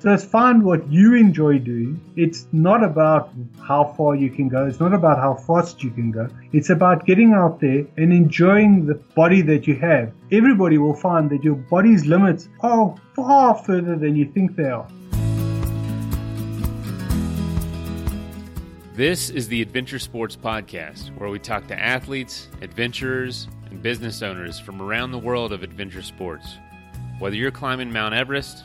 So it's find what you enjoy doing. It's not about how far you can go. It's not about how fast you can go. It's about getting out there and enjoying the body that you have. Everybody will find that your body's limits are far further than you think they are. This is the Adventure Sports Podcast, where we talk to athletes, adventurers, and business owners from around the world of adventure sports. Whether you're climbing Mount Everest,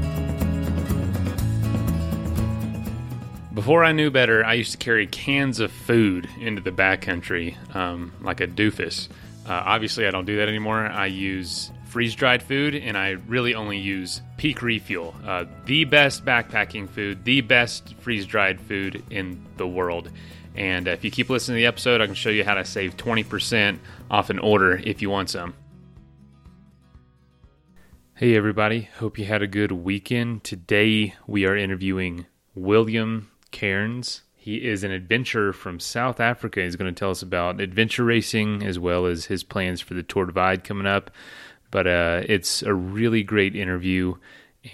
Before I knew better, I used to carry cans of food into the backcountry um, like a doofus. Uh, obviously, I don't do that anymore. I use freeze dried food, and I really only use Peak Refuel, uh, the best backpacking food, the best freeze dried food in the world. And if you keep listening to the episode, I can show you how to save 20% off an order if you want some. Hey, everybody. Hope you had a good weekend. Today, we are interviewing William Cairns. He is an adventurer from South Africa. He's going to tell us about adventure racing as well as his plans for the Tour Divide coming up. But uh, it's a really great interview.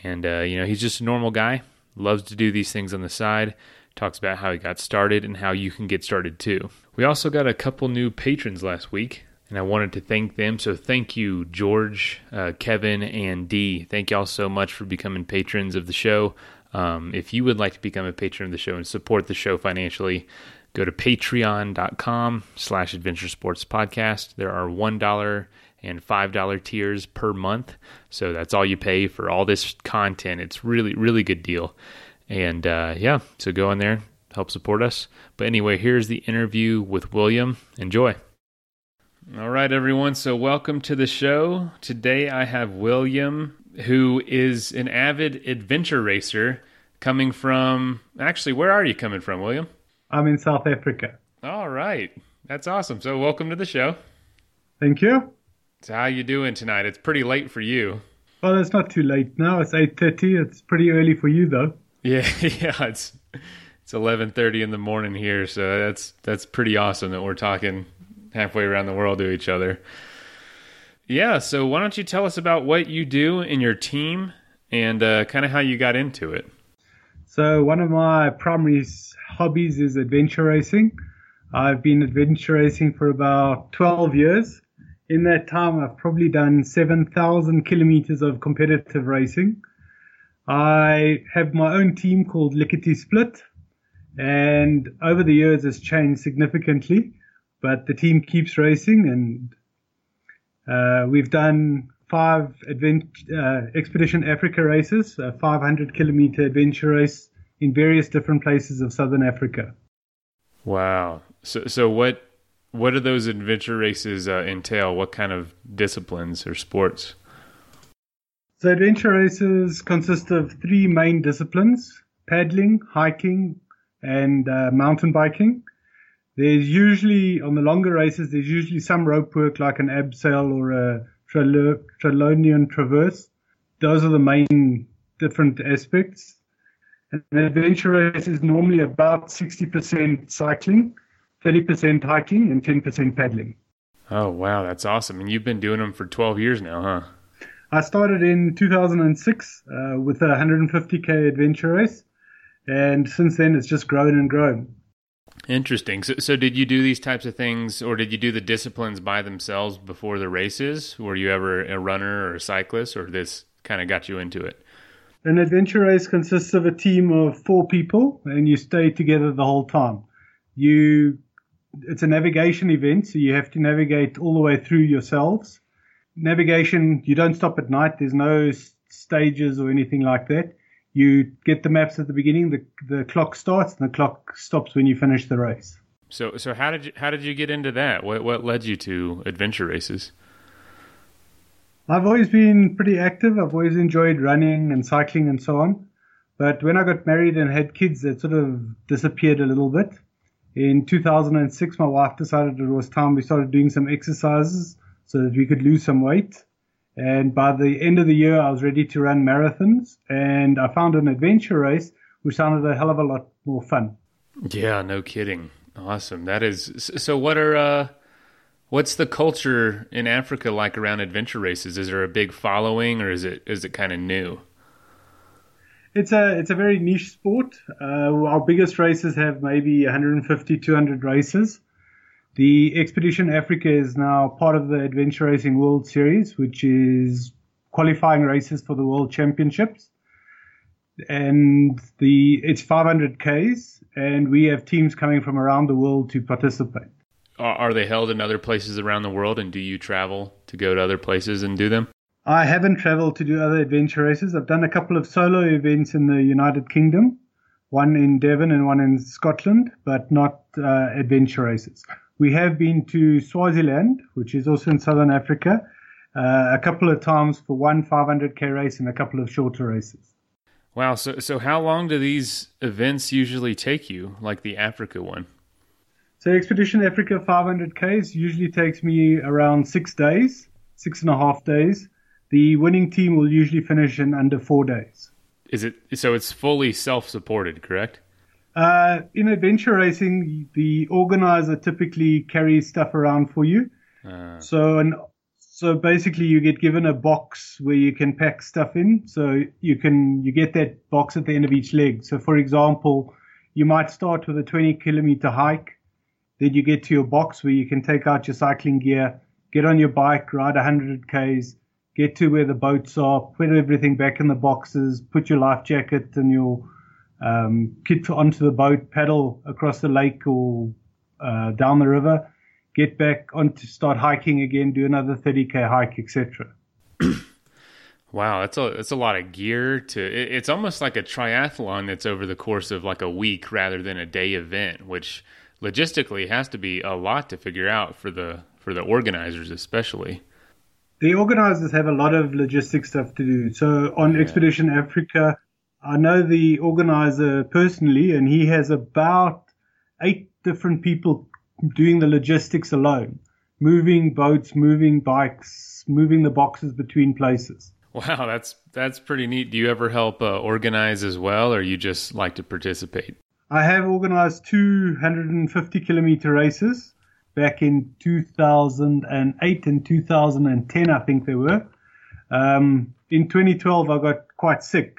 And, uh, you know, he's just a normal guy, loves to do these things on the side, talks about how he got started and how you can get started too. We also got a couple new patrons last week. And I wanted to thank them. So thank you, George, uh, Kevin, and Dee. Thank y'all so much for becoming patrons of the show. Um, if you would like to become a patron of the show and support the show financially, go to patreon.com slash adventure sports podcast. There are $1 and $5 tiers per month. So that's all you pay for all this content. It's really, really good deal. And uh, yeah, so go in there, help support us. But anyway, here's the interview with William. Enjoy. All right, everyone. So welcome to the show. Today I have William who is an avid adventure racer coming from actually where are you coming from william? I'm in south africa. All right. That's awesome. So welcome to the show. Thank you. So how you doing tonight? It's pretty late for you. Well it's not too late now. It's 8.30 it's pretty early for you though. Yeah yeah it's it's 11.30 in the morning here so that's that's pretty awesome that we're talking halfway around the world to each other. Yeah, so why don't you tell us about what you do in your team and uh, kind of how you got into it? So, one of my primary hobbies is adventure racing. I've been adventure racing for about 12 years. In that time, I've probably done 7,000 kilometers of competitive racing. I have my own team called Lickety Split, and over the years, it's changed significantly. But the team keeps racing, and uh, we've done five advent, uh, Expedition Africa races, a 500 kilometer adventure race in various different places of southern Africa. Wow. So, so what what do those adventure races uh, entail? What kind of disciplines or sports? So, adventure races consist of three main disciplines paddling, hiking, and uh, mountain biking. There's usually, on the longer races, there's usually some rope work like an abseil or a Tyrolean traverse. Those are the main different aspects. An adventure race is normally about 60% cycling, 30% hiking, and 10% paddling. Oh, wow, that's awesome. And you've been doing them for 12 years now, huh? I started in 2006 uh, with a 150k adventure race, and since then it's just grown and grown. Interesting. So, so did you do these types of things, or did you do the disciplines by themselves before the races? Were you ever a runner or a cyclist, or this kind of got you into it? An adventure race consists of a team of four people, and you stay together the whole time. You, it's a navigation event, so you have to navigate all the way through yourselves. Navigation, you don't stop at night. There's no stages or anything like that you get the maps at the beginning, the the clock starts, and the clock stops when you finish the race. So so how did you how did you get into that? What what led you to adventure races? I've always been pretty active. I've always enjoyed running and cycling and so on. But when I got married and had kids, that sort of disappeared a little bit. In 2006, my wife decided it was time we started doing some exercises so that we could lose some weight. And by the end of the year, I was ready to run marathons. And I found an adventure race, which sounded a hell of a lot more fun. Yeah, no kidding. Awesome. That is so. What are uh, what's the culture in Africa like around adventure races? Is there a big following, or is it is it kind of new? It's a it's a very niche sport. Uh, our biggest races have maybe 150, 200 races. The Expedition Africa is now part of the Adventure Racing World Series, which is qualifying races for the World Championships. And the it's 500 Ks, and we have teams coming from around the world to participate. Are they held in other places around the world, and do you travel to go to other places and do them? I haven't traveled to do other adventure races. I've done a couple of solo events in the United Kingdom, one in Devon and one in Scotland, but not uh, adventure races. We have been to Swaziland, which is also in southern Africa, uh, a couple of times for one 500k race and a couple of shorter races. Wow. So, so how long do these events usually take you, like the Africa one? So, Expedition Africa 500Ks usually takes me around six days, six and a half days. The winning team will usually finish in under four days. Is it so? It's fully self-supported, correct? Uh, in adventure racing, the organizer typically carries stuff around for you. Uh. So, and so basically, you get given a box where you can pack stuff in. So you can you get that box at the end of each leg. So, for example, you might start with a 20 kilometer hike. Then you get to your box where you can take out your cycling gear, get on your bike, ride 100 k's get to where the boats are, put everything back in the boxes, put your life jacket and your um, kit onto the boat, paddle across the lake or uh, down the river, get back on to start hiking again, do another 30k hike, etc. wow, that's a that's a lot of gear to. It, it's almost like a triathlon that's over the course of like a week rather than a day event, which logistically has to be a lot to figure out for the for the organizers especially the organizers have a lot of logistic stuff to do. So on yeah. Expedition Africa, I know the organizer personally, and he has about eight different people doing the logistics alone, moving boats, moving bikes, moving the boxes between places. Wow, that's that's pretty neat. Do you ever help uh, organize as well, or you just like to participate? I have organized 250 kilometer races back in 2008 and 2010, I think they were. Um, in 2012, I got quite sick,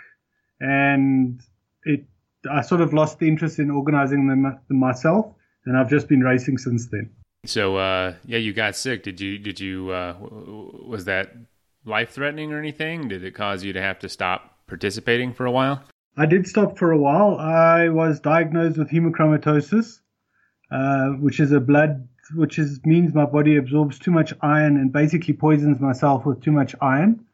and it I sort of lost the interest in organizing them myself, and I've just been racing since then. So, uh, yeah, you got sick. Did you? Did you? Uh, was that life threatening or anything? Did it cause you to have to stop participating for a while? I did stop for a while. I was diagnosed with hemochromatosis, uh, which is a blood which is means my body absorbs too much iron and basically poisons myself with too much iron.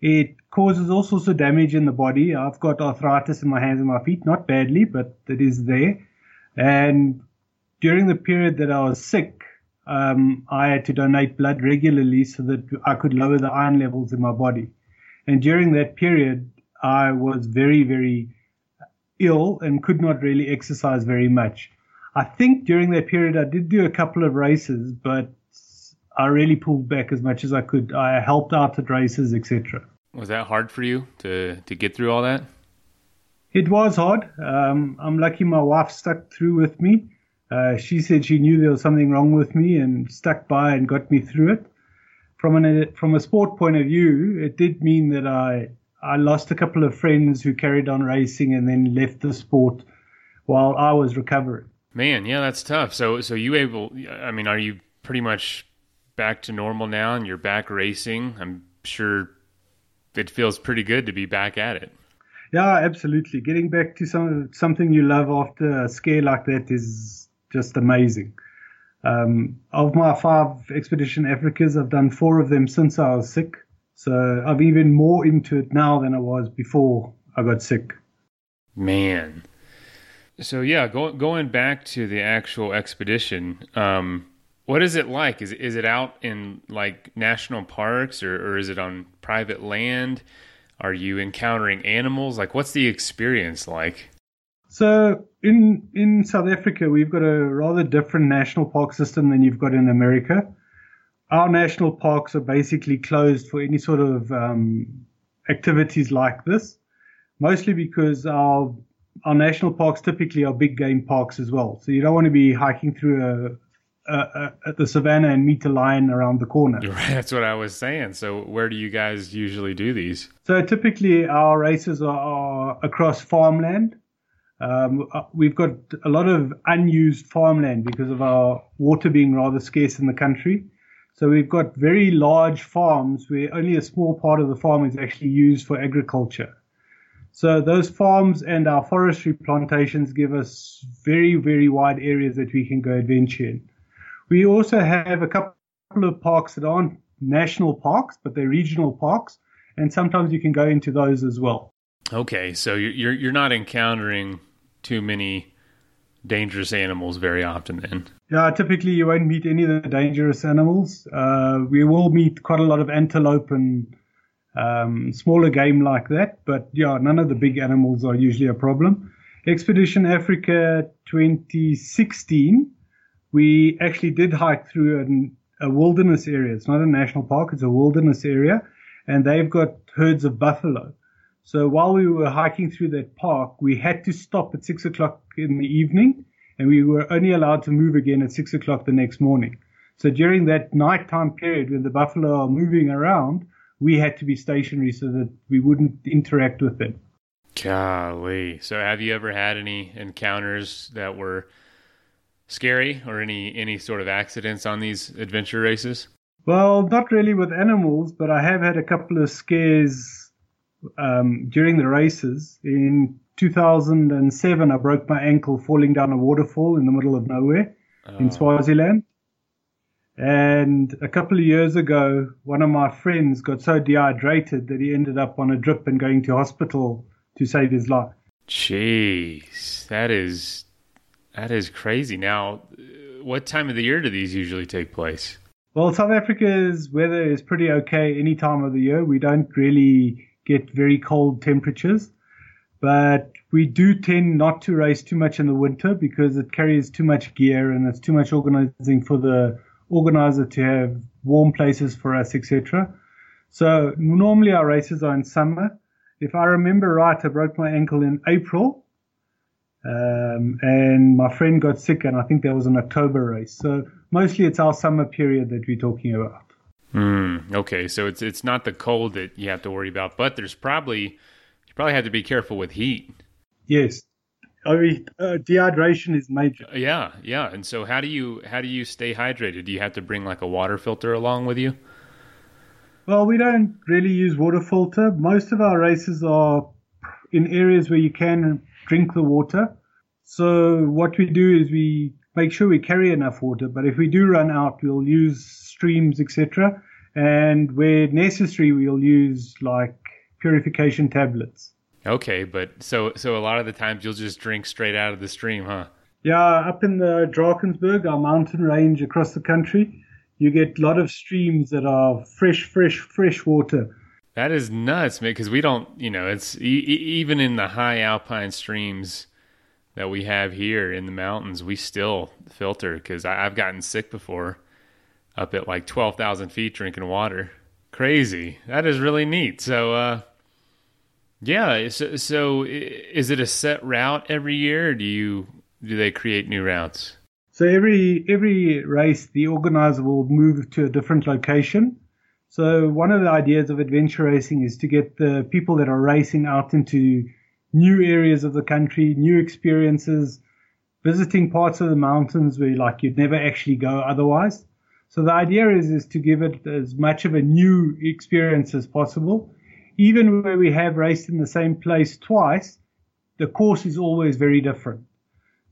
It causes all sorts of damage in the body. I've got arthritis in my hands and my feet, not badly, but it is there. And during the period that I was sick, um, I had to donate blood regularly so that I could lower the iron levels in my body. And during that period, I was very, very ill and could not really exercise very much. I think during that period I did do a couple of races, but I really pulled back as much as I could. I helped out at races, etc. Was that hard for you to to get through all that? It was hard. Um, I'm lucky my wife stuck through with me. Uh, she said she knew there was something wrong with me and stuck by and got me through it. From an from a sport point of view, it did mean that I I lost a couple of friends who carried on racing and then left the sport while I was recovering. Man, yeah, that's tough. So, so you able? I mean, are you pretty much back to normal now, and you're back racing? I'm sure it feels pretty good to be back at it. Yeah, absolutely. Getting back to some something you love after a scare like that is just amazing. Um, of my five Expedition Africas, I've done four of them since I was sick. So I'm even more into it now than I was before I got sick. Man, so yeah, go, going back to the actual expedition, um, what is it like? Is is it out in like national parks or, or is it on private land? Are you encountering animals? Like, what's the experience like? So in in South Africa, we've got a rather different national park system than you've got in America. Our national parks are basically closed for any sort of um, activities like this, mostly because our our national parks typically are big game parks as well. So you don't want to be hiking through a at the savannah and meet a lion around the corner. That's what I was saying. So, where do you guys usually do these? So, typically, our races are, are across farmland. Um, uh, we've got a lot of unused farmland because of our water being rather scarce in the country. So, we've got very large farms where only a small part of the farm is actually used for agriculture. So those farms and our forestry plantations give us very, very wide areas that we can go adventure in. We also have a couple of parks that aren't national parks, but they're regional parks, and sometimes you can go into those as well. Okay, so you're you're not encountering too many dangerous animals very often then. Yeah, typically you won't meet any of the dangerous animals. Uh, we will meet quite a lot of antelope and um, smaller game like that, but yeah, none of the big animals are usually a problem. Expedition Africa 2016 we actually did hike through an, a wilderness area. It's not a national park, it's a wilderness area, and they've got herds of buffalo. So while we were hiking through that park, we had to stop at six o'clock in the evening, and we were only allowed to move again at six o'clock the next morning. So during that nighttime period when the buffalo are moving around, we had to be stationary so that we wouldn't interact with them. Golly. So have you ever had any encounters that were scary or any any sort of accidents on these adventure races? Well, not really with animals, but I have had a couple of scares um, during the races. In 2007, I broke my ankle falling down a waterfall in the middle of nowhere oh. in Swaziland. And a couple of years ago, one of my friends got so dehydrated that he ended up on a drip and going to hospital to save his life. Jeez, that is that is crazy. Now, what time of the year do these usually take place? Well, South Africa's weather is pretty okay any time of the year. We don't really get very cold temperatures, but we do tend not to race too much in the winter because it carries too much gear and it's too much organizing for the organizer to have warm places for us, etc. So normally our races are in summer. If I remember right, I broke my ankle in April um, and my friend got sick, and I think there was an October race. So mostly it's our summer period that we're talking about. Mm, okay, so it's it's not the cold that you have to worry about, but there's probably you probably have to be careful with heat. Yes, I mean, uh, dehydration is major. Uh, yeah, yeah. And so how do you how do you stay hydrated? Do you have to bring like a water filter along with you? Well, we don't really use water filter. Most of our races are in areas where you can drink the water. So what we do is we make sure we carry enough water, but if we do run out, we'll use streams, etc. And where necessary, we'll use like purification tablets. Okay, but so so a lot of the times you'll just drink straight out of the stream, huh? Yeah, up in the Drakensberg, our mountain range across the country, you get a lot of streams that are fresh, fresh, fresh water. That is nuts, man. Because we don't, you know, it's e- even in the high alpine streams that we have here in the mountains, we still filter. Because I've gotten sick before, up at like twelve thousand feet drinking water. Crazy. That is really neat. So, uh, yeah. So, so, is it a set route every year, or do you do they create new routes? So every every race, the organizer will move to a different location so one of the ideas of adventure racing is to get the people that are racing out into new areas of the country, new experiences, visiting parts of the mountains where like you'd never actually go otherwise. So the idea is is to give it as much of a new experience as possible. Even where we have raced in the same place twice, the course is always very different.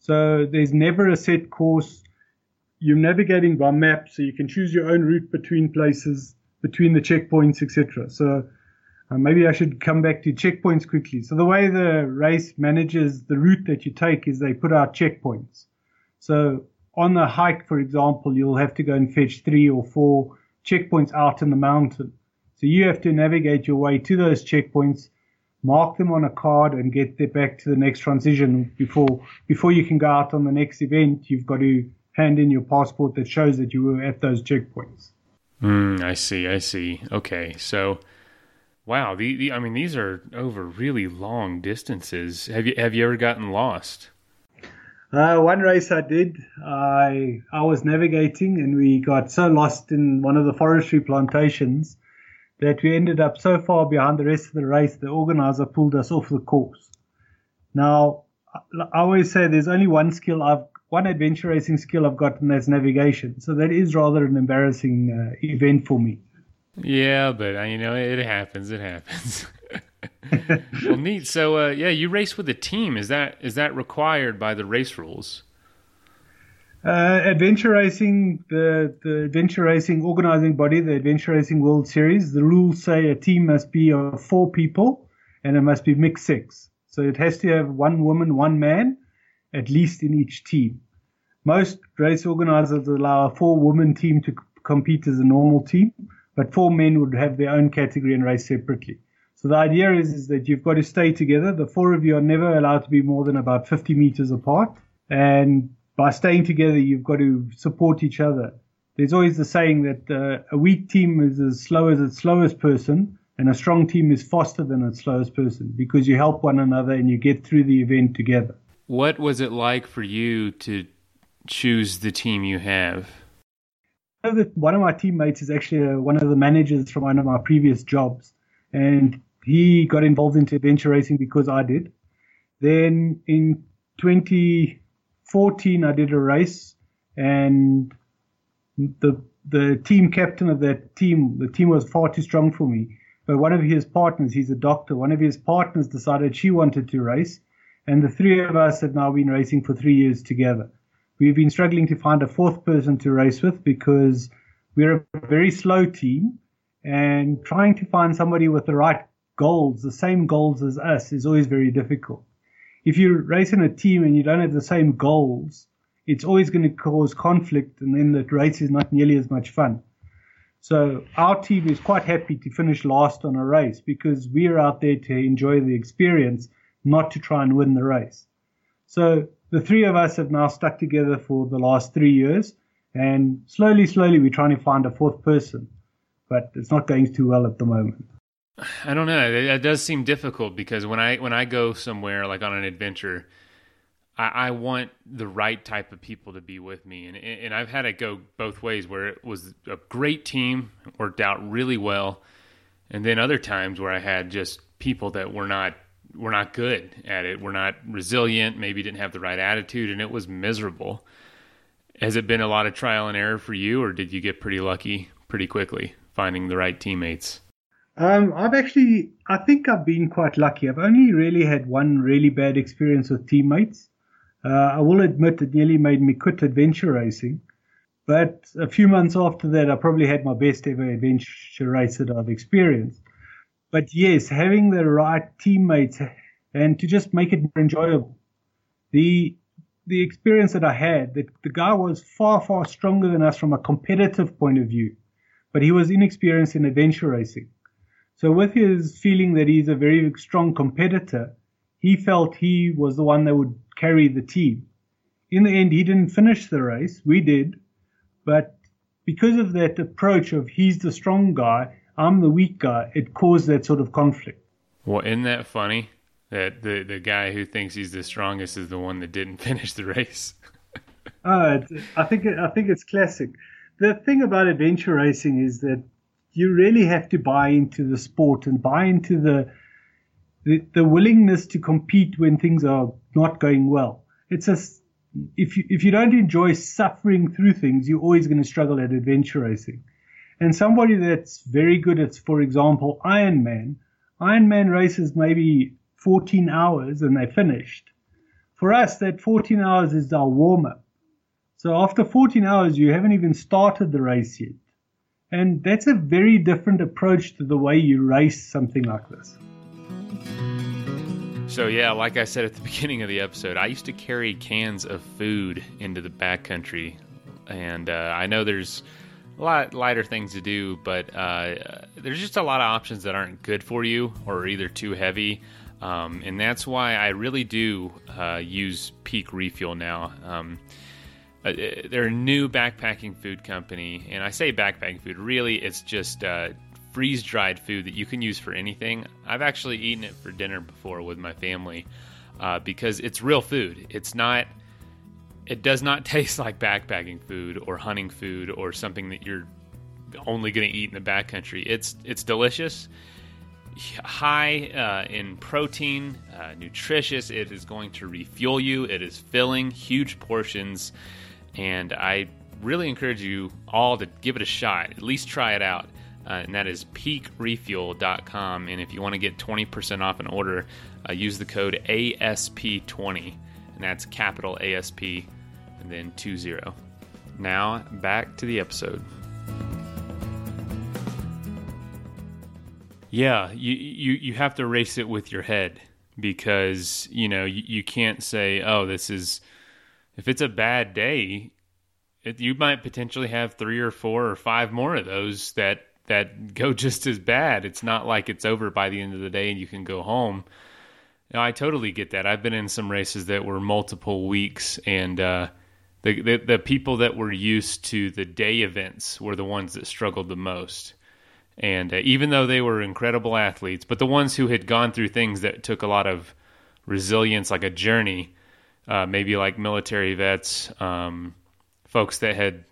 So there's never a set course. You're navigating by map, so you can choose your own route between places between the checkpoints, etc. So uh, maybe I should come back to checkpoints quickly. So the way the race manages the route that you take is they put out checkpoints. So on a hike, for example, you'll have to go and fetch three or four checkpoints out in the mountain. So you have to navigate your way to those checkpoints, mark them on a card and get them back to the next transition before before you can go out on the next event. You've got to hand in your passport that shows that you were at those checkpoints. Mm, I see. I see. Okay, so wow, the, the I mean these are over really long distances. Have you have you ever gotten lost? Uh, one race I did, I I was navigating and we got so lost in one of the forestry plantations that we ended up so far behind the rest of the race, the organizer pulled us off the course. Now, I always say there's only one skill I've, one adventure racing skill I've got, and that's navigation. So that is rather an embarrassing uh, event for me. Yeah, but uh, you know, it happens. It happens. well, neat. So, uh, yeah, you race with a team. Is that is that required by the race rules? Uh, adventure racing, the, the adventure racing organizing body, the Adventure Racing World Series, the rules say a team must be of four people and it must be mixed sex. So it has to have one woman, one man, at least in each team. Most race organizers allow a four woman team to compete as a normal team, but four men would have their own category and race separately. So the idea is, is that you've got to stay together. The four of you are never allowed to be more than about 50 meters apart. And by staying together, you've got to support each other. There's always the saying that uh, a weak team is as slow as its slowest person, and a strong team is faster than its slowest person because you help one another and you get through the event together. What was it like for you to choose the team you have? One of my teammates is actually uh, one of the managers from one of my previous jobs, and he got involved into adventure racing because I did. Then in 2014, I did a race, and the the team captain of that team, the team was far too strong for me. But one of his partners, he's a doctor, one of his partners decided she wanted to race, and the three of us have now been racing for three years together. We've been struggling to find a fourth person to race with because we're a very slow team, and trying to find somebody with the right goals, the same goals as us, is always very difficult if you race in a team and you don't have the same goals, it's always going to cause conflict, and then the race is not nearly as much fun. So our team is quite happy to finish last on a race because we're out there to enjoy the experience, not to try and win the race. So the three of us have now stuck together for the last three years, and slowly, slowly, we're trying to find a fourth person, but it's not going too well at the moment. I don't know. It, it, does seem difficult because when I when I go somewhere like on an adventure, I, I, want the right type of people to be with me, and and I've had it go both ways where it was a great team, worked out really well, and then other times where I had just people that were not were not good at it, were not resilient, maybe didn't have the right attitude, and it was miserable. Has it been a lot of trial and error for you, or did you get pretty lucky pretty quickly finding the right teammates? Um, I've actually, I think I've been quite lucky. I've only really had one really bad experience with teammates. Uh, I will admit it nearly made me quit adventure racing. But a few months after that, I probably had my best ever adventure race that I've experienced. But yes, having the right teammates and to just make it more enjoyable. The the experience that I had, that the guy was far, far stronger than us from a competitive point of view, but he was inexperienced in adventure racing. So with his feeling that he's a very strong competitor, he felt he was the one that would carry the team. In the end, he didn't finish the race. We did. But because of that approach of he's the strong guy, I'm the weak guy, it caused that sort of conflict. Well, isn't that funny? That the, the guy who thinks he's the strongest is the one that didn't finish the race. uh, I think I think it's classic. The thing about adventure racing is that you really have to buy into the sport and buy into the, the, the willingness to compete when things are not going well. It's a if you if you don't enjoy suffering through things, you're always going to struggle at adventure racing. And somebody that's very good at, for example, Ironman, Ironman races maybe 14 hours and they're finished. For us, that 14 hours is our warm up. So after 14 hours, you haven't even started the race yet. And that's a very different approach to the way you race something like this. So, yeah, like I said at the beginning of the episode, I used to carry cans of food into the backcountry. And uh, I know there's a lot lighter things to do, but uh, there's just a lot of options that aren't good for you or either too heavy. Um, and that's why I really do uh, use Peak Refuel now. Um, uh, they're a new backpacking food company, and I say backpacking food. Really, it's just uh, freeze dried food that you can use for anything. I've actually eaten it for dinner before with my family uh, because it's real food. It's not. It does not taste like backpacking food or hunting food or something that you're only going to eat in the backcountry. It's it's delicious, high uh, in protein, uh, nutritious. It is going to refuel you. It is filling, huge portions, and I really encourage you all to give it a shot. At least try it out uh, and that is peakrefuel.com. And if you want to get 20% off an order, uh, use the code ASP20, and that's capital ASP and then 20. Now, back to the episode. Yeah, you, you, you have to race it with your head because, you know, you, you can't say, oh, this is, if it's a bad day, it, you might potentially have three or four or five more of those that that go just as bad. It's not like it's over by the end of the day and you can go home. Now, I totally get that. I've been in some races that were multiple weeks, and uh, the, the, the people that were used to the day events were the ones that struggled the most. And uh, even though they were incredible athletes, but the ones who had gone through things that took a lot of resilience, like a journey, uh, maybe like military vets, um, folks that had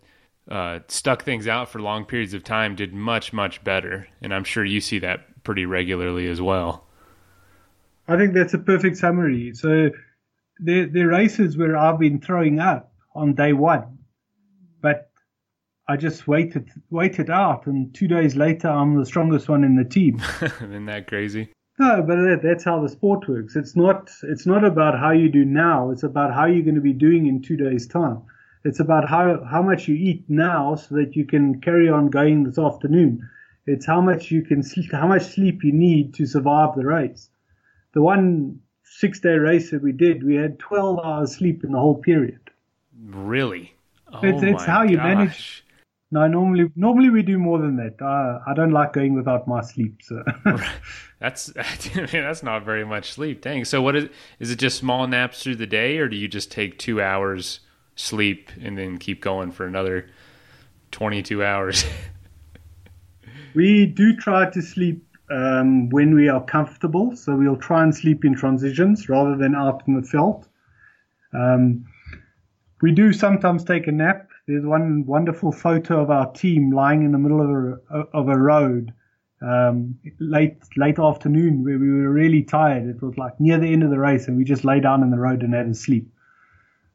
uh, stuck things out for long periods of time did much much better, and I'm sure you see that pretty regularly as well. I think that's a perfect summary. So the the races where I've been throwing up on day one, but I just waited waited out, and two days later I'm the strongest one in the team. Isn't that crazy? No, but that's how the sport works. It's not it's not about how you do now. It's about how you're going to be doing in two days' time. It's about how, how much you eat now so that you can carry on going this afternoon. It's how much you can sleep, how much sleep you need to survive the race. The one six day race that we did, we had 12 hours sleep in the whole period. Really? Oh it's, it's oh how you gosh. manage. No, normally normally we do more than that. Uh, I don't like going without my sleep. So that's that's not very much sleep. Dang. So what is is it? Just small naps through the day, or do you just take two hours sleep, and then keep going for another 22 hours. we do try to sleep um, when we are comfortable, so we'll try and sleep in transitions rather than out in the veld. Um, we do sometimes take a nap. There's one wonderful photo of our team lying in the middle of a, of a road um, late late afternoon where we were really tired. It was like near the end of the race, and we just lay down in the road and had a sleep.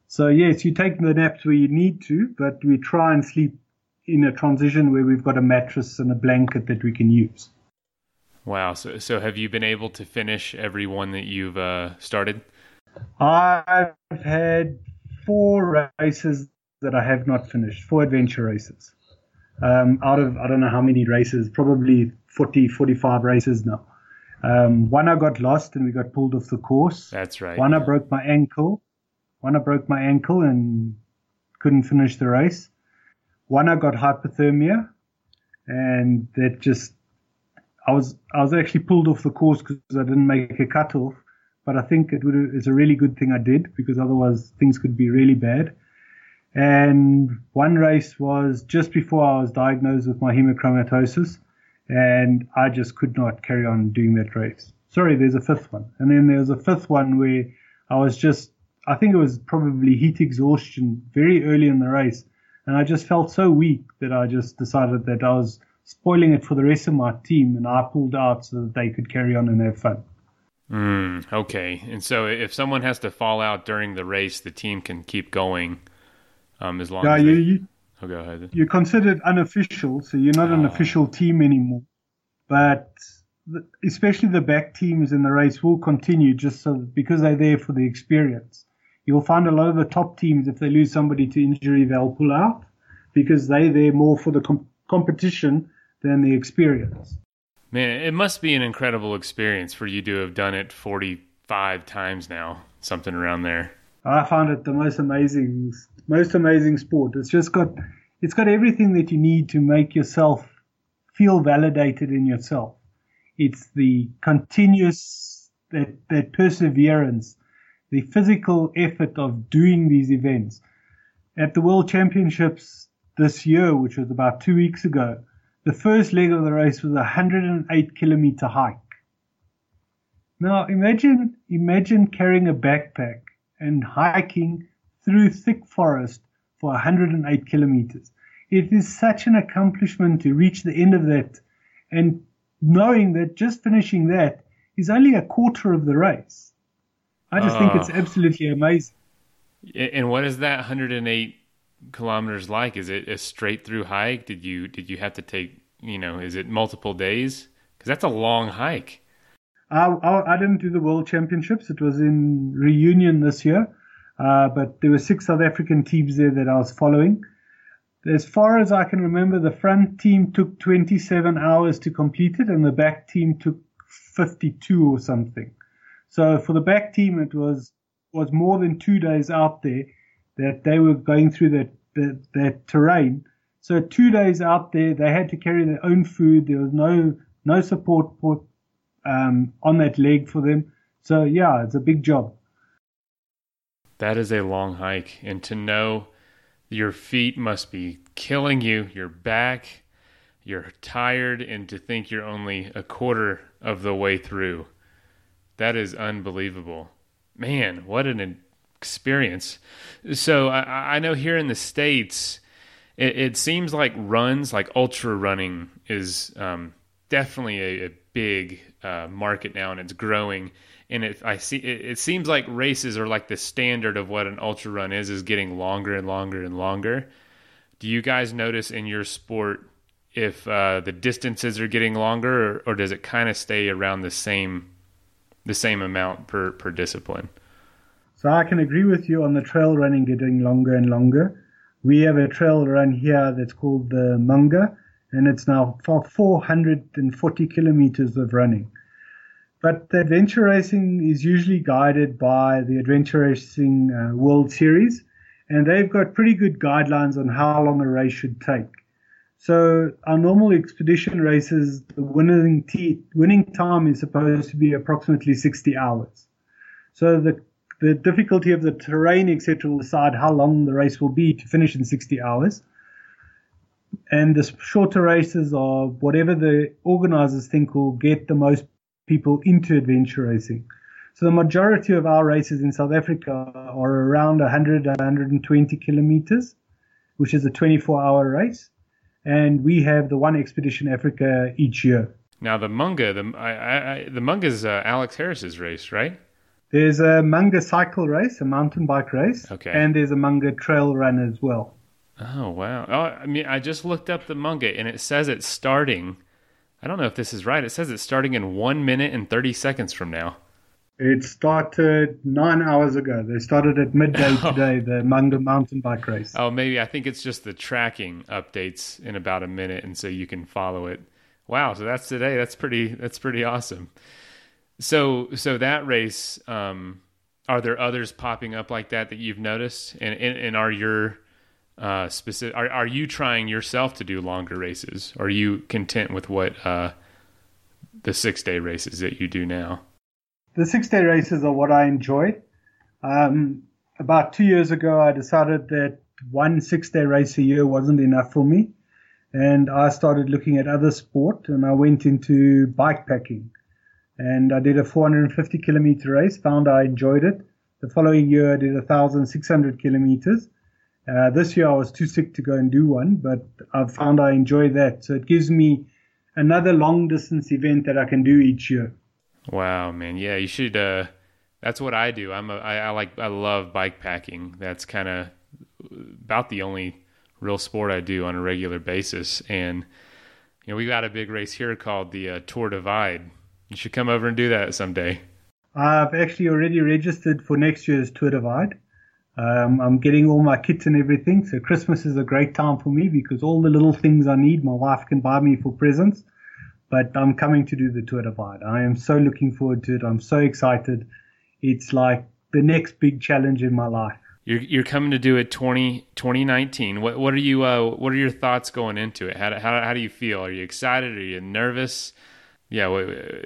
So yes, you take the naps where you need to, but we try and sleep in a transition where we've got a mattress and a blanket that we can use. Wow. So, so have you been able to finish every one that you've uh, started? I've had four races that I have not finished, four adventure races. Um, out of, I don't know how many races, probably 40, 45 races now. Um, one I got lost and we got pulled off the course. That's right. One I broke my ankle. One, I broke my ankle and couldn't finish the race. One, I got hypothermia, and that just I was I was actually pulled off the course because I didn't make a cutoff. But I think it would it's a really good thing I did because otherwise things could be really bad. And one race was just before I was diagnosed with my hemochromatosis, and I just could not carry on doing that race. Sorry, there's a fifth one, and then there was a fifth one where I was just I think it was probably heat exhaustion very early in the race. And I just felt so weak that I just decided that I was spoiling it for the rest of my team and I pulled out so that they could carry on and have fun. Mm, okay. And so if someone has to fall out during the race, the team can keep going um, as long yeah, as. You, they... you, oh, go ahead. You're considered unofficial, so you're not oh. an official team anymore. But especially the back teams in the race will continue just so because they're there for the experience you'll find a lot of the top teams, if they lose somebody to injury, they'll pull out because they're there more for the com- competition than the experience. Man, it must be an incredible experience for you to have done it 45 times now, something around there. I found it the most amazing, most amazing sport. It's just got it's got everything that you need to make yourself feel validated in yourself. It's the continuous, that, that perseverance, the physical effort of doing these events. At the World Championships this year, which was about two weeks ago, the first leg of the race was a 108 kilometer hike. Now imagine, imagine carrying a backpack and hiking through thick forest for 108 kilometers. It is such an accomplishment to reach the end of that and knowing that just finishing that is only a quarter of the race. I just uh, think it's ah. absolutely amazing. And what is that 108 kilometers like? Is it a straight through hike? Did you did you have to take you know? Is it multiple days? Because that's a long hike. I, I, I, didn't do the World Championships. It was in Reunion this year, uh, but there were six South African teams there that I was following. As far as I can remember, the front team took 27 hours to complete it, and the back team took 52 or something. So for the back team, it was was more than two days out there that they were going through that, that, that terrain. So two days out there, they had to carry their own food. There was no no support um, on that leg for them. So yeah, it's a big job. That is a long hike, and to know your feet must be killing you, your back, you're tired, and to think you're only a quarter of the way through. That is unbelievable. Man, what an experience. So I, I know here in the States, it, it, seems like runs, like ultra running, is um, definitely a, a big uh, market now and it's growing. And it, I see, it, it seems like races are like the standard of what an ultra run is, is getting longer and longer and longer. Do you guys notice in your sport if uh, the distances are getting longer, or, or does it kind of stay around the same the same amount per per discipline? So I can agree with you on the trail running getting longer and longer. We have a trail run here that's called the Munga, and it's now 440 kilometers of running. But the adventure racing is usually guided by the Adventure Racing uh, World Series, and they've got pretty good guidelines on how long a race should take. So our normal expedition races, the winning, t- winning time is supposed to be approximately 60 hours. So the the difficulty of the terrain, etc., will decide how long the race will be to finish in 60 hours. And the shorter races are whatever the organizers think will get the most people into adventure racing. So the majority of our races in South Africa are around 100, 120 kilometers, which is a 24 hour race. And we have the one expedition Africa each year. Now the Munga, the I, I, the Munga is uh, Alex Harris's race, right? There's a Munga cycle race, a mountain bike race, okay. and there's a Munga trail run as well. Oh wow! Oh, I mean, I just looked up the Munga, and it says it's starting. I don't know if this is right. It says it's starting in one minute and thirty seconds from now. It started nine hours ago. They started at midday oh. today, the Munga mountain bike race. Oh, maybe I think it's just the tracking updates in about a minute, and so you can follow it. Wow! So that's today. That's pretty. That's pretty awesome. So so that race, um, are there others popping up like that that you've noticed? And and, and are your uh, specific are are you trying yourself to do longer races? Are you content with what uh, the six day races that you do now? The six day races are what I enjoy. Um, about two years ago, I decided that one six day race a year wasn't enough for me. And I started looking at other sport and I went into bike packing and I did a 450 kilometer race. Found I enjoyed it. The following year, I did 1,600 kilometers. Uh, this year, I was too sick to go and do one, but I've found I enjoy that. So it gives me another long distance event that I can do each year. Wow, man. Yeah, you should. Uh, that's what I do. I'm a, I, I like, I love bike packing. That's kind of about the only real sport I do on a regular basis. And, you know, we got a big race here called the uh, Tour Divide you should come over and do that someday. I've actually already registered for next year's Tour Divide. Um, I'm getting all my kits and everything. So Christmas is a great time for me because all the little things I need, my wife can buy me for presents. But I'm coming to do the Tour Divide. I am so looking forward to it. I'm so excited. It's like the next big challenge in my life. You're you're coming to do it 20, 2019. What what are you uh, what are your thoughts going into it? How do, how how do you feel? Are you excited? Are you nervous? Yeah,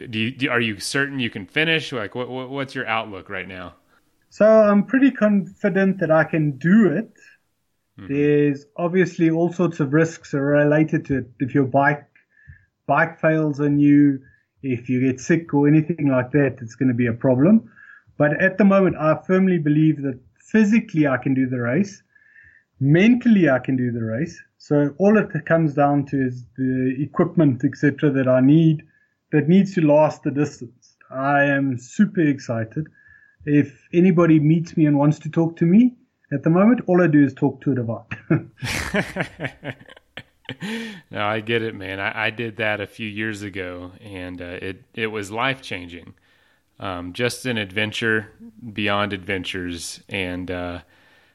do you are you certain you can finish? Like what, what what's your outlook right now? So I'm pretty confident that I can do it. Mm-hmm. There's obviously all sorts of risks related to it. If your bike bike fails on you, if you get sick or anything like that, it's going to be a problem. But at the moment, I firmly believe that physically I can do the race. Mentally, I can do the race. So all it comes down to is the equipment, etc., that I need that needs to last the distance. I am super excited. If anybody meets me and wants to talk to me at the moment, all I do is talk to a device. no, I get it, man. I, I, did that a few years ago, and uh, it it was life changing. Um, just an adventure beyond adventures, and uh,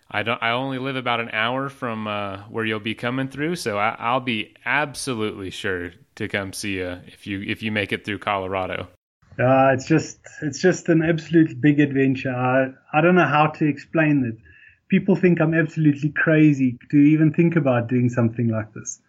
I don't. I only live about an hour from uh, where you'll be coming through, so I, will be absolutely sure to come see you if you if you make it through Colorado. Uh, it's just it's just an absolute big adventure. I, I don't know how to explain it. People think I'm absolutely crazy to even think about doing something like this.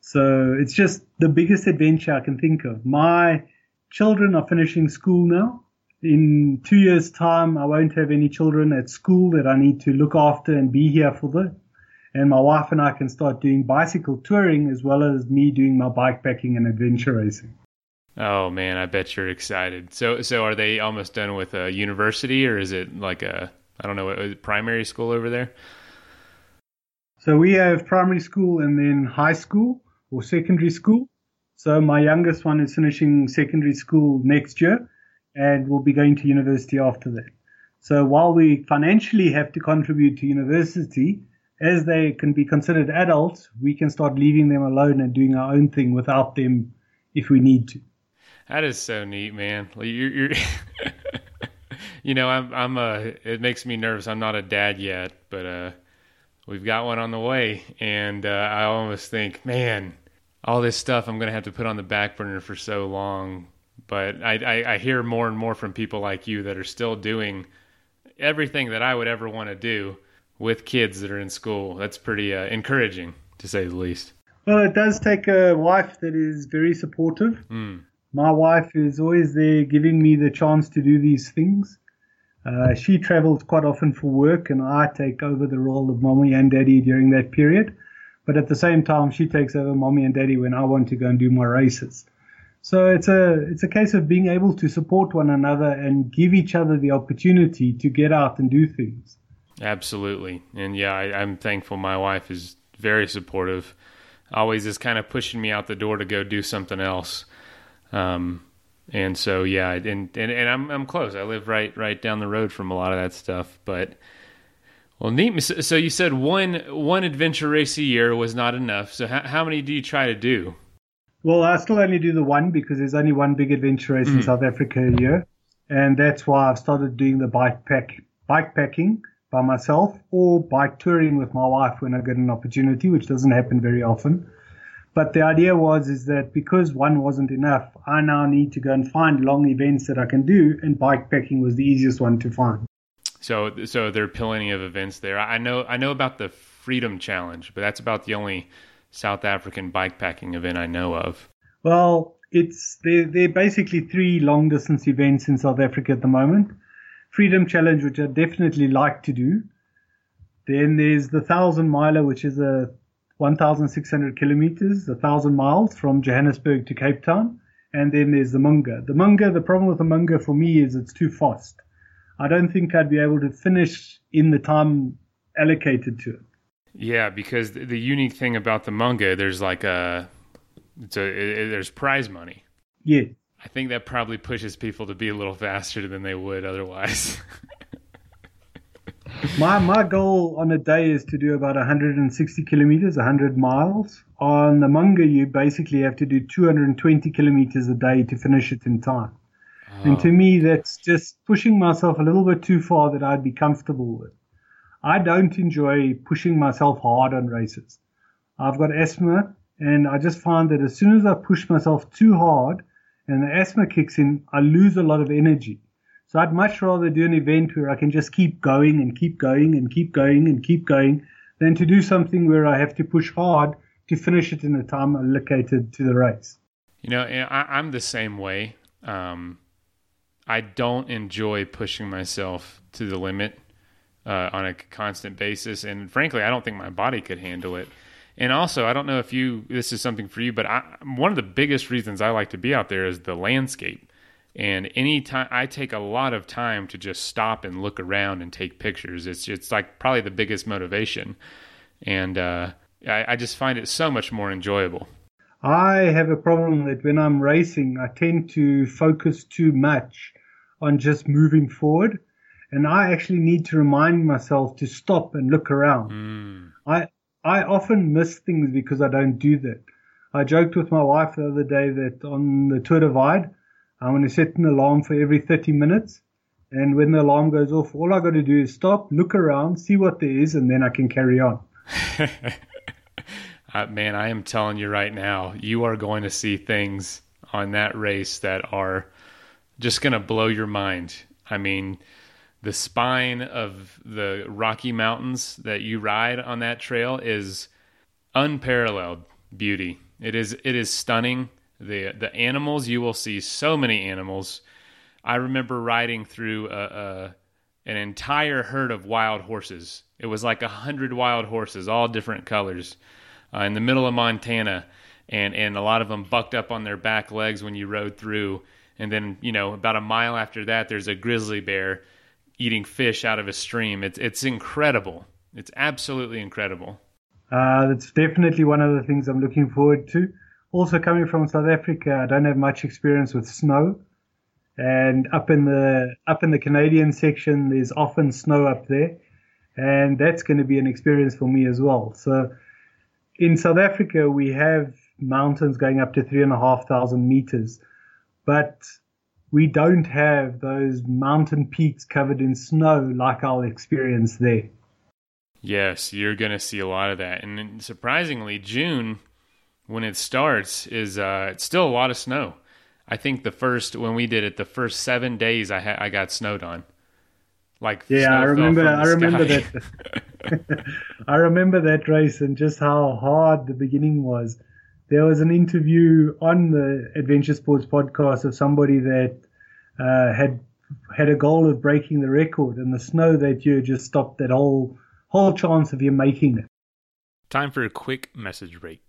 So it's just the biggest adventure I can think of. My children are finishing school now in two years' time, I won't have any children at school that I need to look after and be here for them. And my wife and I can start doing bicycle touring as well as me doing my bike packing and adventure racing. Oh man, I bet you're excited. So, so are they almost done with a university, or is it like a I don't know, primary school over there? So we have primary school and then high school or secondary school. So my youngest one is finishing secondary school next year, and will be going to university after that. So while we financially have to contribute to university, as they can be considered adults, we can start leaving them alone and doing our own thing without them if we need to. That is so neat, man. You're, you're you know, I'm, I'm a, it makes me nervous. I'm not a dad yet, but, uh, we've got one on the way. And, uh, I almost think, man, all this stuff I'm going to have to put on the back burner for so long but I, I, I hear more and more from people like you that are still doing everything that I would ever want to do with kids that are in school. That's pretty uh, encouraging, to say the least. Well, it does take a wife that is very supportive. Mm. My wife is always there giving me the chance to do these things. Uh, she travels quite often for work, and I take over the role of mommy and daddy during that period. But at the same time, she takes over mommy and daddy when I want to go and do my races. So it's a it's a case of being able to support one another and give each other the opportunity to get out and do things. Absolutely, and yeah, I, I'm thankful. My wife is very supportive. Always is kind of pushing me out the door to go do something else. Um, and so yeah, and, and and I'm I'm close. I live right right down the road from a lot of that stuff, but. Well, neat. So you said one one adventure race a year was not enough. So how, how many do you try to do? Well, I still only do the one because there's only one big adventure race mm. in South Africa a year, and that's why I've started doing the bike pack bike packing by myself or bike touring with my wife when I get an opportunity, which doesn't happen very often. But the idea was is that because one wasn't enough, I now need to go and find long events that I can do, and bike packing was the easiest one to find. So, so there are plenty of events there. I know, I know about the Freedom Challenge, but that's about the only South African bikepacking event I know of? Well, it's they're, they're basically three long distance events in South Africa at the moment. Freedom Challenge, which I definitely like to do. Then there's the Thousand Miler, which is a 1,600 kilometers, a thousand miles from Johannesburg to Cape Town. And then there's the Munga. The Munga, the problem with the Munga for me is it's too fast. I don't think I'd be able to finish in the time allocated to it. Yeah, because the, the unique thing about the Munga, there's like a, it's a there's prize money. Yeah. I think that probably pushes people to be a little faster than they would otherwise. my my goal on a day is to do about 160 kilometers, 100 miles. On the Munga, you basically have to do 220 kilometers a day to finish it in time. Oh. And to me, that's just pushing myself a little bit too far that I'd be comfortable with. I don't enjoy pushing myself hard on races. I've got asthma, and I just find that as soon as I push myself too hard and the asthma kicks in, I lose a lot of energy. So I'd much rather do an event where I can just keep going and keep going and keep going and keep going than to do something where I have to push hard to finish it in the time allocated to the race. You know, I, am the same way. Um, I don't enjoy pushing myself to the limit uh, on a constant basis, and frankly, I don't think my body could handle it. And also, I don't know if you this is something for you, but I, one of the biggest reasons I like to be out there is the landscape. And anytime I take a lot of time to just stop and look around and take pictures, it's it's like probably the biggest motivation. And uh, I, I just find it so much more enjoyable. I have a problem that when I'm racing, I tend to focus too much on just moving forward. And I actually need to remind myself to stop and look around. Mm. I, I often miss things because I don't do that. I joked with my wife the other day that on the Tour Divide, I'm going to set an alarm for every 30 minutes. And when the alarm goes off, all I got to do is stop, look around, see what there is, and then I can carry on. uh, man, I am telling you right now, you are going to see things on that race that are just going to blow your mind. I mean, the spine of the Rocky Mountains that you ride on that trail is unparalleled beauty. It is it is stunning. The the animals you will see so many animals. I remember riding through a, a an entire herd of wild horses. It was like a hundred wild horses, all different colors, uh, in the middle of Montana, and and a lot of them bucked up on their back legs when you rode through. And then you know about a mile after that, there's a grizzly bear eating fish out of a stream. It's it's incredible. It's absolutely incredible. Uh, that's definitely one of the things I'm looking forward to. Also, coming from South Africa, I don't have much experience with snow, and up in the up in the Canadian section, there's often snow up there, and that's going to be an experience for me as well. So, in South Africa, we have mountains going up to three and a half thousand meters, but we don't have those mountain peaks covered in snow like I'll experience there. Yes, you're going to see a lot of that. And surprisingly, June, when it starts, is uh, it's still a lot of snow. I think the first when we did it, the first seven days I ha- I got snowed on. Like yeah, I remember. I remember that. I remember that race and just how hard the beginning was there was an interview on the Adventure Sports podcast of somebody that uh, had had a goal of breaking the record, and the snow that year just stopped that whole whole chance of you making it. Time for a quick message break.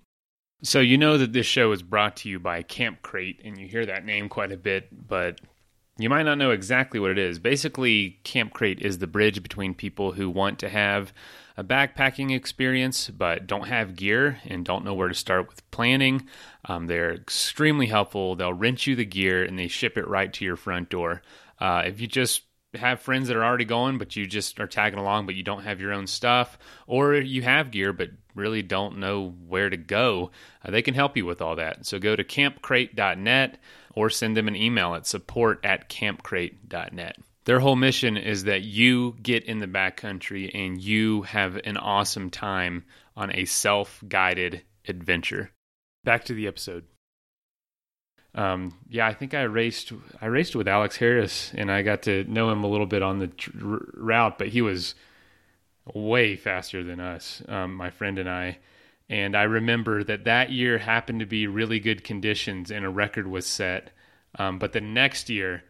So you know that this show is brought to you by Camp Crate, and you hear that name quite a bit, but you might not know exactly what it is. Basically, Camp Crate is the bridge between people who want to have a backpacking experience but don't have gear and don't know where to start with planning. Um, they're extremely helpful. They'll rent you the gear and they ship it right to your front door. Uh, if you just have friends that are already going, but you just are tagging along, but you don't have your own stuff, or you have gear but really don't know where to go, uh, they can help you with all that. So go to campcrate.net or send them an email at support at campcrate.net. Their whole mission is that you get in the backcountry and you have an awesome time on a self guided adventure. Back to the episode. Um, yeah, I think I raced. I raced with Alex Harris, and I got to know him a little bit on the tr- route. But he was way faster than us, um, my friend and I. And I remember that that year happened to be really good conditions, and a record was set. Um, but the next year,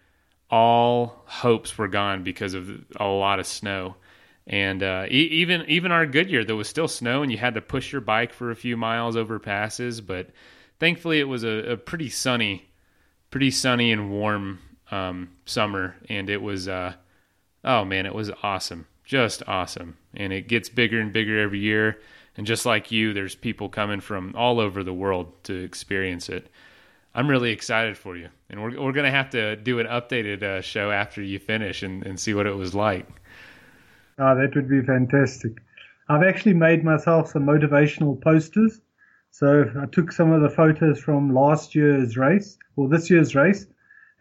all hopes were gone because of a lot of snow. And uh, e- even even our good year, there was still snow, and you had to push your bike for a few miles over passes. But thankfully, it was a, a pretty sunny, pretty sunny and warm um, summer, and it was uh, oh man, it was awesome, just awesome. And it gets bigger and bigger every year. And just like you, there's people coming from all over the world to experience it. I'm really excited for you, and we're we're gonna have to do an updated uh, show after you finish and, and see what it was like. Oh, that would be fantastic. I've actually made myself some motivational posters. So I took some of the photos from last year's race or this year's race,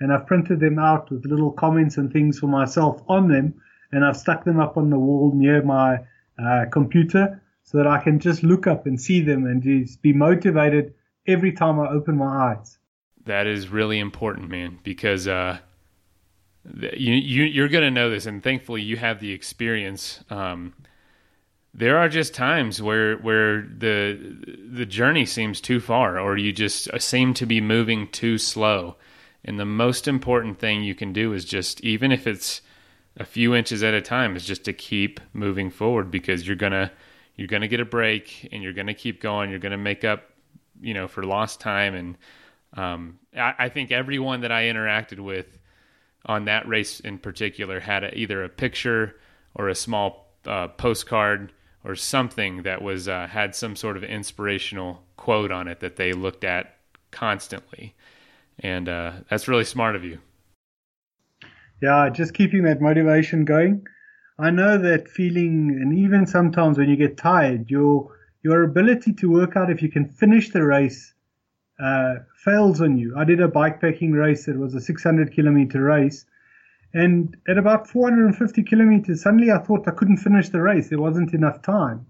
and I've printed them out with little comments and things for myself on them, and I've stuck them up on the wall near my uh, computer so that I can just look up and see them and just be motivated every time I open my eyes. That is really important, man, because uh, you, you you're going to know this, and thankfully you have the experience. Um, there are just times where where the the journey seems too far, or you just seem to be moving too slow. And the most important thing you can do is just, even if it's a few inches at a time, is just to keep moving forward because you're gonna you're gonna get a break and you're gonna keep going. You're gonna make up, you know, for lost time. And um, I, I think everyone that I interacted with on that race in particular had a, either a picture or a small uh, postcard or something that was uh, had some sort of inspirational quote on it that they looked at constantly, and uh, that's really smart of you. Yeah, just keeping that motivation going. I know that feeling, and even sometimes when you get tired, your your ability to work out if you can finish the race uh, fails on you. I did a bikepacking race. It was a 600 kilometer race. And at about 450 kilometers, suddenly I thought I couldn't finish the race. There wasn't enough time.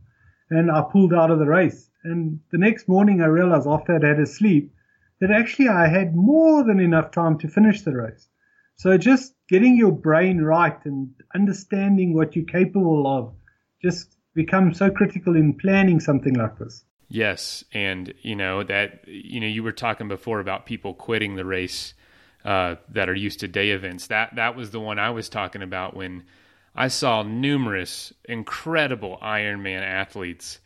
And I pulled out of the race. And the next morning I realized after I'd had a sleep that actually I had more than enough time to finish the race. So just getting your brain right and understanding what you're capable of just becomes so critical in planning something like this. Yes, and you know that you know you were talking before about people quitting the race uh, that are used to day events. That that was the one I was talking about when I saw numerous incredible Ironman athletes,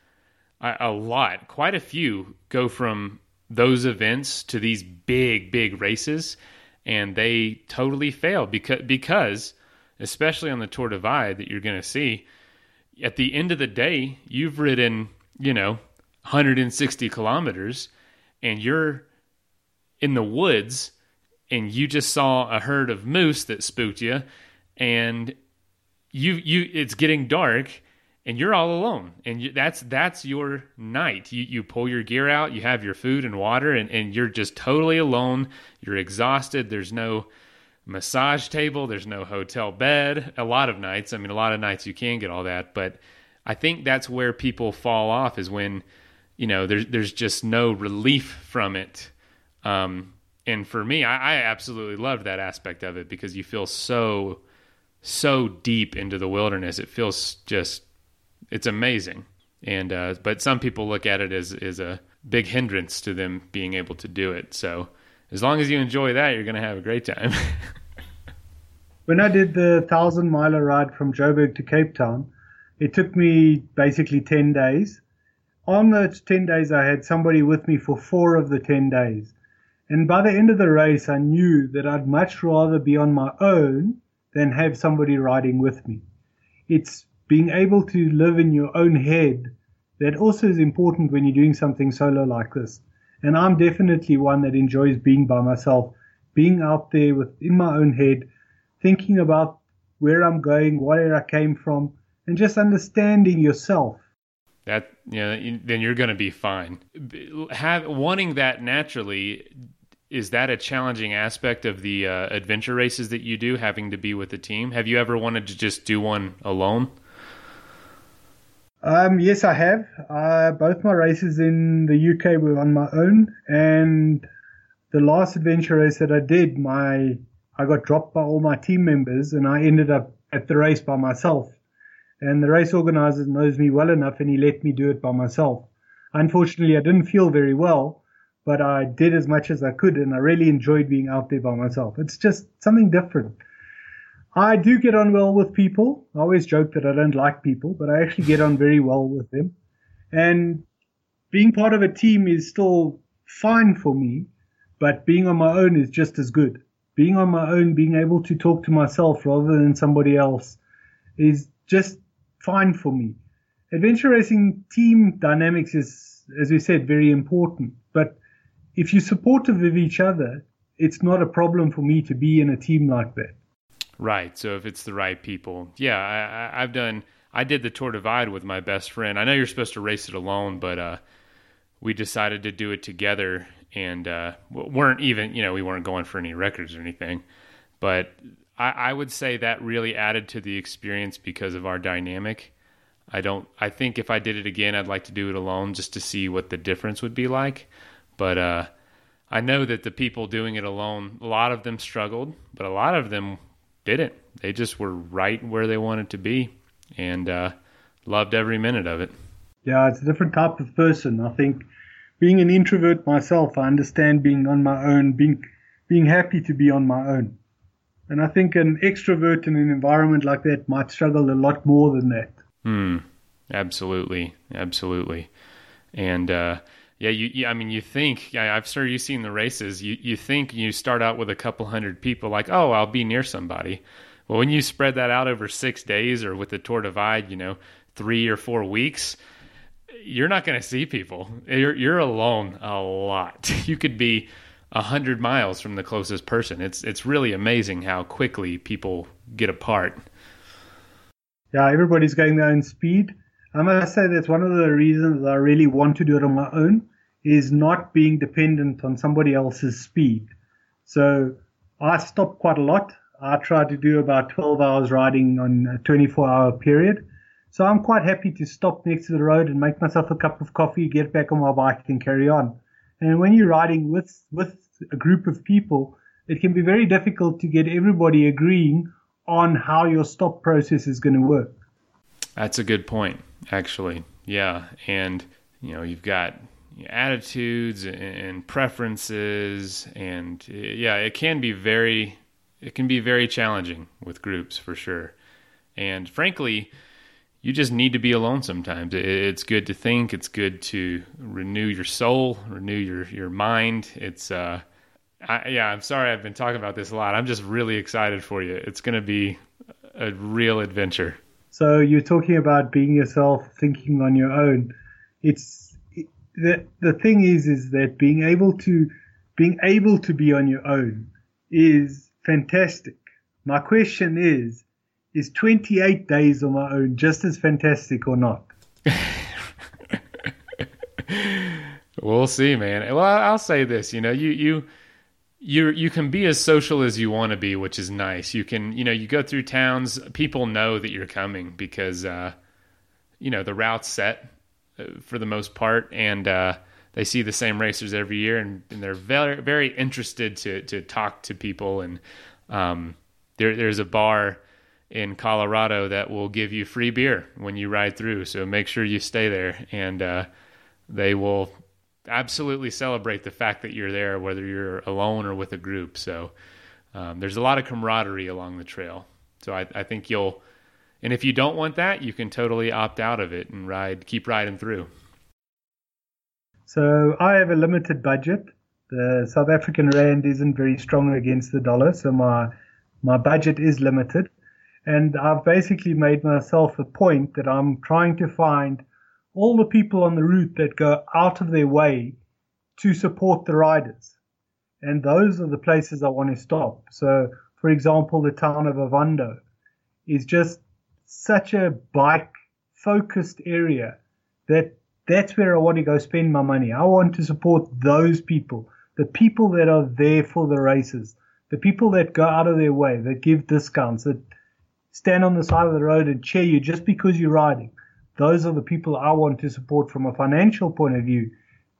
a, a lot, quite a few, go from those events to these big big races, and they totally fail because because especially on the Tour Divide that you're going to see at the end of the day, you've ridden you know 160 kilometers and you're in the woods and you just saw a herd of moose that spooked you and you you it's getting dark and you're all alone. And you, that's that's your night. You you pull your gear out you have your food and water and, and you're just totally alone. You're exhausted. There's no massage table. There's no hotel bed. A lot of nights. I mean a lot of nights you can get all that but i think that's where people fall off is when you know there's there's just no relief from it. Um, and for me I, I absolutely loved that aspect of it because you feel so so deep into the wilderness. It feels just it's amazing and uh, but some people look at it as as a big hindrance to them being able to do it so as long as you enjoy that you're going to have a great time when i did the thousand miler ride from joburg to cape town it took me basically 10 days on those 10 days, I had somebody with me for four of the 10 days. And by the end of the race, I knew that I'd much rather be on my own than have somebody riding with me. It's being able to live in your own head that also is important when you're doing something solo like this. And I'm definitely one that enjoys being by myself, being out there within my own head, thinking about where I'm going, where I came from, and just understanding yourself that you know, then you're going to be fine. Have wanting that naturally is that a challenging aspect of the uh, adventure races that you do, having to be with a team? Have you ever wanted to just do one alone? Um, yes, I have. Uh, both my races in the UK were on my own, and the last adventure race that I did, my I got dropped by all my team members, and I ended up at the race by myself and the race organizer knows me well enough and he let me do it by myself. Unfortunately, I didn't feel very well, but I did as much as I could and I really enjoyed being out there by myself. It's just something different. I do get on well with people. I always joke that I don't like people, but I actually get on very well with them. And being part of a team is still fine for me, but being on my own is just as good. Being on my own, being able to talk to myself rather than somebody else is just fine for me. Adventure racing team dynamics is, as we said, very important. But if you're supportive of each other, it's not a problem for me to be in a team like that. Right. So if it's the right people, yeah, I, have done. I did the Tour Divide with my best friend. I know you're supposed to race it alone, but uh, we decided to do it together, and uh, weren't even, you know, we weren't going for any records or anything. But I, I would say that really added to the experience because of our dynamic. I don't. I think if I did it again, I'd like to do it alone just to see what the difference would be like. But uh, I know that the people doing it alone, a lot of them struggled, but a lot of them didn't. They just were right where they wanted to be and uh, loved every minute of it. Yeah, it's a different type of person. I think being an introvert myself, I understand being on my own, being being happy to be on my own. And I think an extrovert in an environment like that might struggle a lot more than that. Hmm. Absolutely. Absolutely. And uh, yeah, you, you, I mean, you think, yeah, I've started, you've seen the races, you, you think you start out with a couple hundred people, like, oh, I'll be near somebody. Well, when you spread that out over six days or with the Tour Divide, you know, three or four weeks, you're not going to see people. You're, you're alone a lot. You could be a hundred miles from the closest person. It's it's really amazing how quickly people get apart. Yeah, everybody's going their own speed. I must say that's one of the reasons I really want to do it on my own is not being dependent on somebody else's speed. So I stop quite a lot. I try to do about 12 hours riding on a 24 hour period. So I'm quite happy to stop next to the road and make myself a cup of coffee, get back on my bike and carry on. And when you're riding with, with a group of people, it can be very difficult to get everybody agreeing on how your stop process is going to work. That's a good point, actually. Yeah. And, you know, you've got attitudes and preferences and yeah it can be very it can be very challenging with groups for sure. And frankly you just need to be alone sometimes. It's good to think. It's good to renew your soul renew your your mind. It's uh I, yeah i'm sorry i've been talking about this a lot. I'm just really excited for you. It's going to be a real adventure. So you're talking about being yourself thinking on your own. It's the the thing is is that being able to being able to be on your own is fantastic. My question is is 28 days on my own just as fantastic or not? we'll see, man. Well, I'll say this, you know, you you you you can be as social as you want to be, which is nice. You can, you know, you go through towns, people know that you're coming because uh you know, the route's set for the most part, and uh, they see the same racers every year, and, and, they're very very interested to to talk to people. And um, there there's a bar in Colorado that will give you free beer when you ride through, so make sure you stay there, and uh, they will absolutely celebrate the fact that you're there, whether you're alone or with a group. So um, there's a lot of camaraderie along the trail. So I, I think you'll and if you don't want that, you can totally opt out of it and ride, keep riding through. So I have a limited budget. The South African rand isn't very strong against the dollar, so my my budget is limited. And I've basically made myself a point that I'm trying to find all the people on the route that go out of their way to support the riders. And those are the places I want to stop. So, for example, the town of Ovando is just such a bike focused area that that's where I want to go spend my money. I want to support those people, the people that are there for the races, the people that go out of their way, that give discounts, that stand on the side of the road and cheer you just because you're riding. Those are the people I want to support from a financial point of view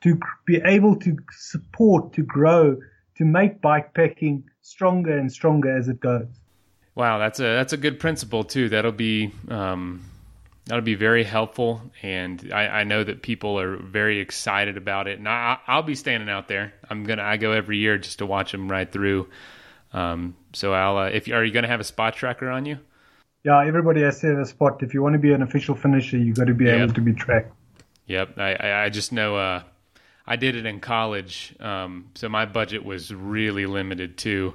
to be able to support, to grow, to make bike packing stronger and stronger as it goes. Wow, that's a that's a good principle too. That'll be um, that'll be very helpful, and I, I, know that people are very excited about it. And I, will be standing out there. I'm gonna I go every year just to watch them ride through. Um, so I'll uh, if are you gonna have a spot tracker on you? Yeah, everybody has to have a spot. If you want to be an official finisher, you got to be yep. able to be tracked. Yep, I I just know. Uh, I did it in college, um, so my budget was really limited too.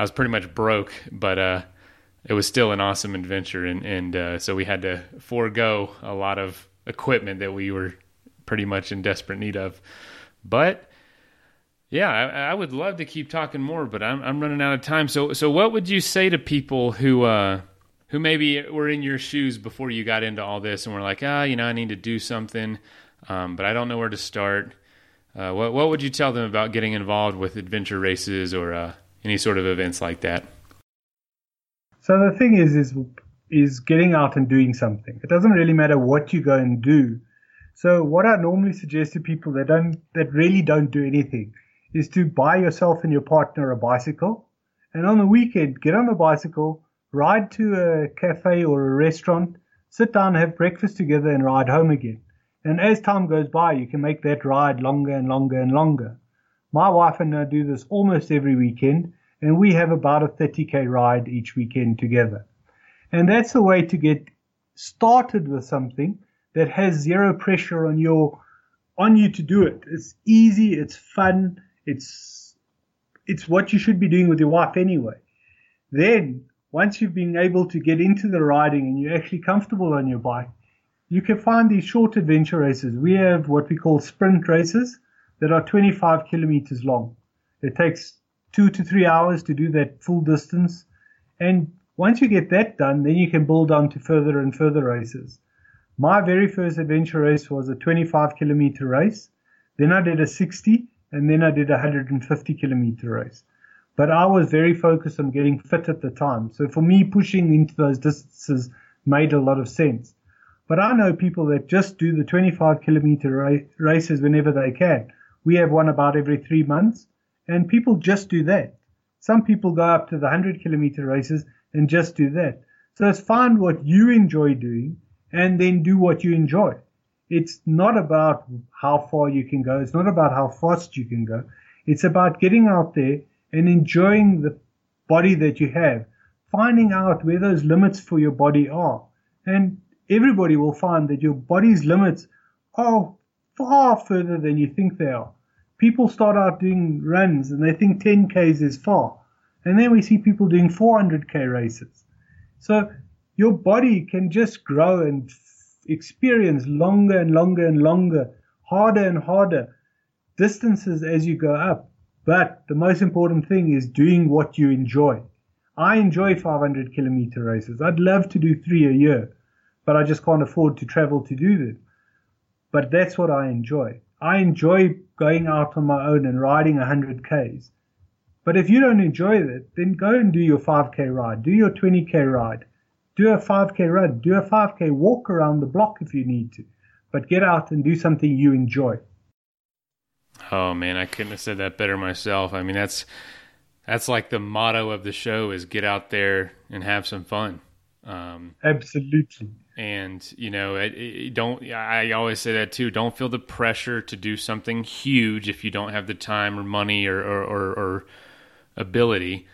I was pretty much broke, but uh, it was still an awesome adventure, and and uh, so we had to forego a lot of equipment that we were pretty much in desperate need of. But yeah, I, I, would love to keep talking more, but I'm I'm running out of time. So so what would you say to people who uh, who maybe were in your shoes before you got into all this and were like, ah, you know, I need to do something, um, but I don't know where to start. Uh, what what would you tell them about getting involved with adventure races or uh, any sort of events like that? So the thing is, is is getting out and doing something. It doesn't really matter what you go and do. So what I normally suggest to people that don't that really don't do anything is to buy yourself and your partner a bicycle and on the weekend, get on the bicycle, ride to a cafe or a restaurant, sit down, have breakfast together, and ride home again. And as time goes by, you can make that ride longer and longer and longer. My wife and I do this almost every weekend, and we have about a 30k ride each weekend together. And that's a way to get started with something that has zero pressure on your on you to do it. It's easy, it's fun, it's it's what you should be doing with your wife anyway. Then once you've been able to get into the riding and you're actually comfortable on your bike, you can find these short adventure races. We have what we call sprint races that are 25 kilometers long. It takes two to three hours to do that full distance. And once you get that done, then you can build on to further and further races. My very first adventure race was a 25 kilometer race. Then I did a 60 and then I did a 150 kilometer race. But I was very focused on getting fit at the time. So for me, pushing into those distances made a lot of sense. But I know people that just do the 25 kilometer ra- races whenever they can. We have one about every three months, and people just do that. Some people go up to the 100 kilometer races and just do that. So it's find what you enjoy doing and then do what you enjoy. It's not about how far you can go. It's not about how fast you can go. It's about getting out there and enjoying the body that you have, finding out where those limits for your body are. And everybody will find that your body's limits are far further than you think they are. People start out doing runs and they think 10Ks is far. And then we see people doing 400K races. So your body can just grow and experience longer and longer and longer, harder and harder distances as you go up. But the most important thing is doing what you enjoy. I enjoy 500 kilometer races. I'd love to do three a year, but I just can't afford to travel to do them. But that's what I enjoy. I enjoy going out on my own and riding 100 Ks. But if you don't enjoy that, then go and do your 5K ride, do your 20K ride, do a 5K run, do a 5K walk around the block if you need to. But get out and do something you enjoy. Oh man, I couldn't have said that better myself. I mean, that's that's like the motto of the show is get out there and have some fun. Um, Absolutely. And you know, it, it don't. I always say that too. Don't feel the pressure to do something huge if you don't have the time or money or or, or, or ability.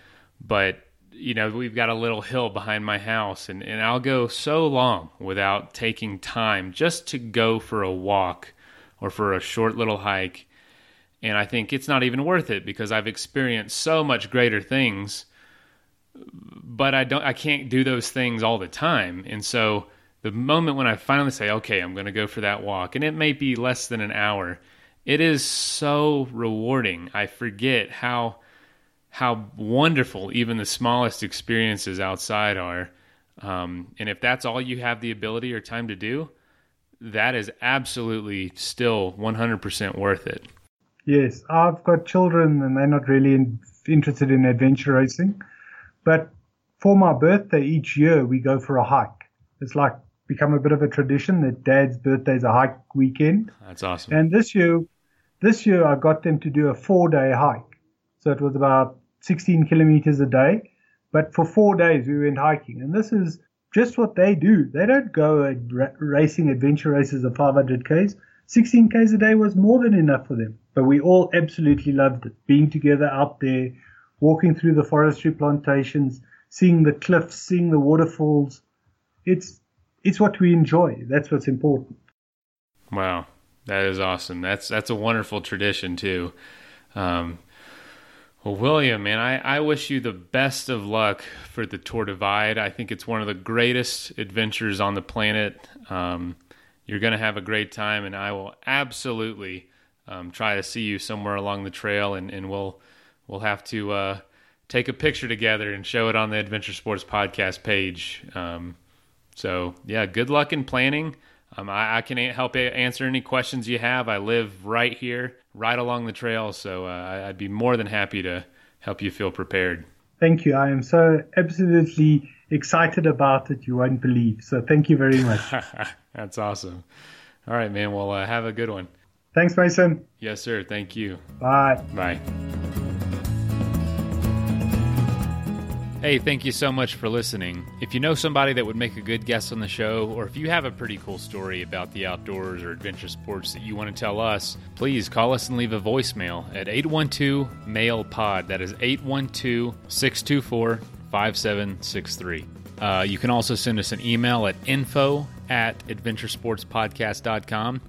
But you know, we've got a little hill behind my house, and, and I'll go so long without taking time just to go for a walk or for a short little hike and I think it's not even worth it because I've experienced so much greater things but I don't I can't do those things all the time and so the moment when I finally say okay I'm going to go for that walk and it may be less than an hour it is so rewarding I forget how how wonderful even the smallest experiences outside are um, and if that's all you have the ability or time to do that is absolutely still 100% worth it Yes, I've got children and they're not really in, interested in adventure racing. But for my birthday each year, we go for a hike. It's like become a bit of a tradition that dad's birthday is a hike weekend. That's awesome. And this year, this year I got them to do a four day hike. So it was about 16 kilometers a day. But for four days we went hiking. And this is just what they do. They don't go racing adventure races of 500 Ks. 16 Ks a day was more than enough for them. But we all absolutely loved it. Being together out there, walking through the forestry plantations, seeing the cliffs, seeing the waterfalls. It's it's what we enjoy. That's what's important. Wow, that is awesome. That's that's a wonderful tradition too. Um, well, William, man, I, I wish you the best of luck for the Tour Divide. I think it's one of the greatest adventures on the planet. Um, you're going to have a great time, and I will absolutely um, try to see you somewhere along the trail, and, and we'll we'll have to uh, take a picture together and show it on the Adventure Sports Podcast page. Um, so yeah, good luck in planning. Um, I, I, can help answer any questions you have. I live right here, right along the trail, so uh, I'd be more than happy to help you feel prepared. Thank you. I am so absolutely excited about it. You won't believe. So thank you very much. That's awesome. All right, man. Well, uh, have a good one. Thanks, Mason. Yes, sir. Thank you. Bye. Bye. Hey, thank you so much for listening. If you know somebody that would make a good guest on the show, or if you have a pretty cool story about the outdoors or adventure sports that you want to tell us, please call us and leave a voicemail at 812 Mail Pod. That is 812 624 5763. Uh, you can also send us an email at info at adventuresportspodcast.com.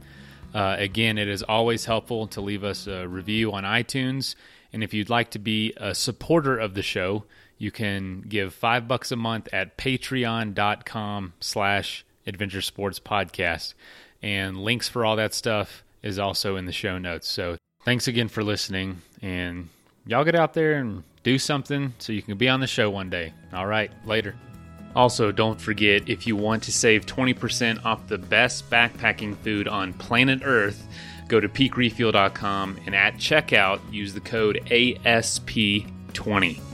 Uh, again, it is always helpful to leave us a review on iTunes. And if you'd like to be a supporter of the show, you can give five bucks a month at patreon.com slash adventure sports podcast. And links for all that stuff is also in the show notes. So thanks again for listening. And y'all get out there and do something so you can be on the show one day. All right, later. Also, don't forget if you want to save 20% off the best backpacking food on planet Earth, go to peakrefuel.com and at checkout use the code ASP20.